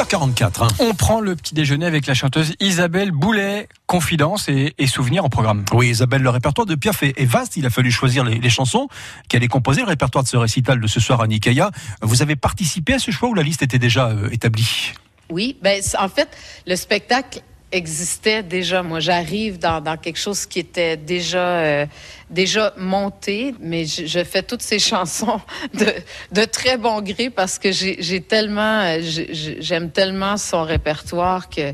8h44. On prend le petit déjeuner avec la chanteuse Isabelle Boulet, confidence et, et souvenirs en programme. Oui, Isabelle, le répertoire de Piaf est, est vaste. Il a fallu choisir les, les chansons qu'elle allait composer. Le répertoire de ce récital de ce soir à Nikaya. Vous avez participé à ce choix ou la liste était déjà euh, établie? Oui, ben en fait, le spectacle existait déjà. Moi, j'arrive dans, dans quelque chose qui était déjà euh, déjà monté, mais je, je fais toutes ces chansons de, de très bon gré parce que j'ai tellement, euh, j'ai- j'ai- j'aime tellement son répertoire que,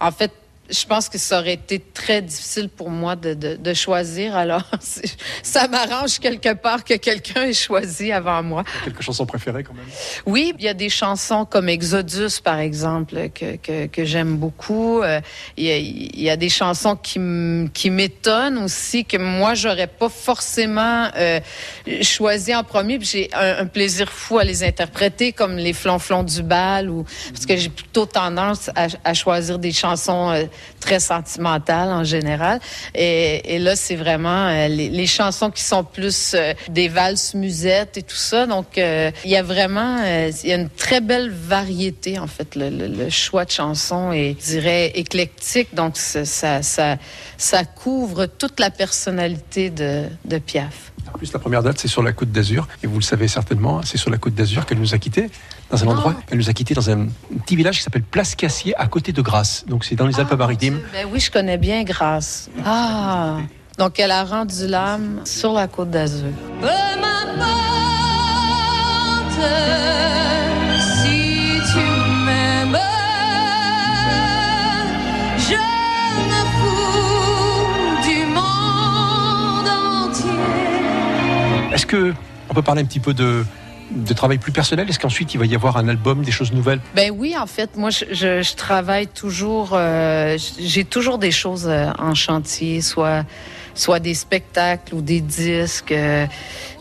en fait, je pense que ça aurait été très difficile pour moi de, de, de choisir. Alors, ça m'arrange quelque part que quelqu'un ait choisi avant moi. Quelques chansons préférées quand même Oui, il y a des chansons comme Exodus, par exemple, que, que, que j'aime beaucoup. Euh, Il y, a, il y a des chansons qui, m'étonnent aussi, que moi, j'aurais pas forcément euh, choisi en premier. J'ai un, un plaisir fou à les interpréter, comme les flonflons du bal, ou parce que j'ai plutôt tendance à, à choisir des chansons euh, très sentimentales en général. Et, et là, c'est vraiment euh, les, les chansons qui sont plus euh, des valses musettes et tout ça. Donc, euh, il y a vraiment, il y a une très belle variété en fait. Le, le- le choix de chansons est, je dirais, éclectique. Donc, ça, ça, ça, couvre toute la personnalité de, de Piaf. En plus, la première date, c'est sur la Côte d'Azur. Et vous le savez certainement, c'est sur la Côte d'Azur qu'elle nous a quittés. Dans un endroit, elle nous a quittés dans un petit village qui s'appelle Place Cassier, à côté de Grasse. Donc, c'est dans les Ben oui, je connais bien Grâce. Ah. Donc, elle a rendu l'âme sur la côte d'Azur. Peu m'importe si tu m'aimes, je me fous du monde entier. Est-ce que on peut parler un petit peu de, de travail plus personnel? Est-ce qu'ensuite, il va y avoir un album, des choses nouvelles? Ben oui, en fait, moi, je, travaille toujours. euh, J'ai toujours des choses euh, en chantier, soit soit des spectacles ou des disques. euh,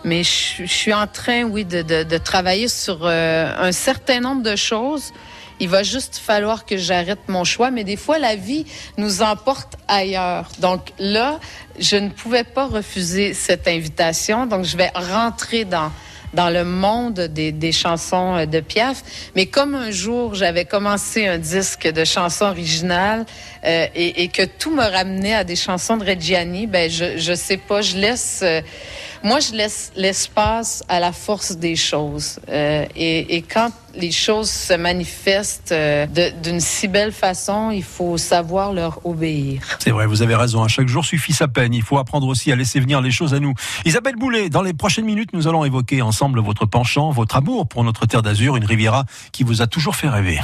mais je, suis en train, oui, de, de, travailler sur un certain nombre de choses. Il va juste falloir que j'arrête mon choix, mais des fois, la vie nous emporte ailleurs. Donc là, je ne pouvais pas refuser cette invitation, donc je vais rentrer dans dans le monde des, des chansons euh, de Piaf. Mais comme un jour, j'avais commencé un disque de chansons originales euh, et, et que tout me ramenait à des chansons de Reggiani, ben je, je sais pas, je laisse... euh, moi, je laisse l'espace à la force des choses. Euh, et, quand les choses se manifestent euh, d'une si belle façon, il faut savoir leur obéir. C'est vrai, vous avez raison. À chaque jour suffit sa peine. Il faut apprendre aussi à laisser venir les choses à nous. Isabelle Boulet, dans les prochaines minutes, nous allons évoquer ensemble votre penchant, votre amour pour notre terre d'Azur, une Riviera qui vous a toujours fait rêver.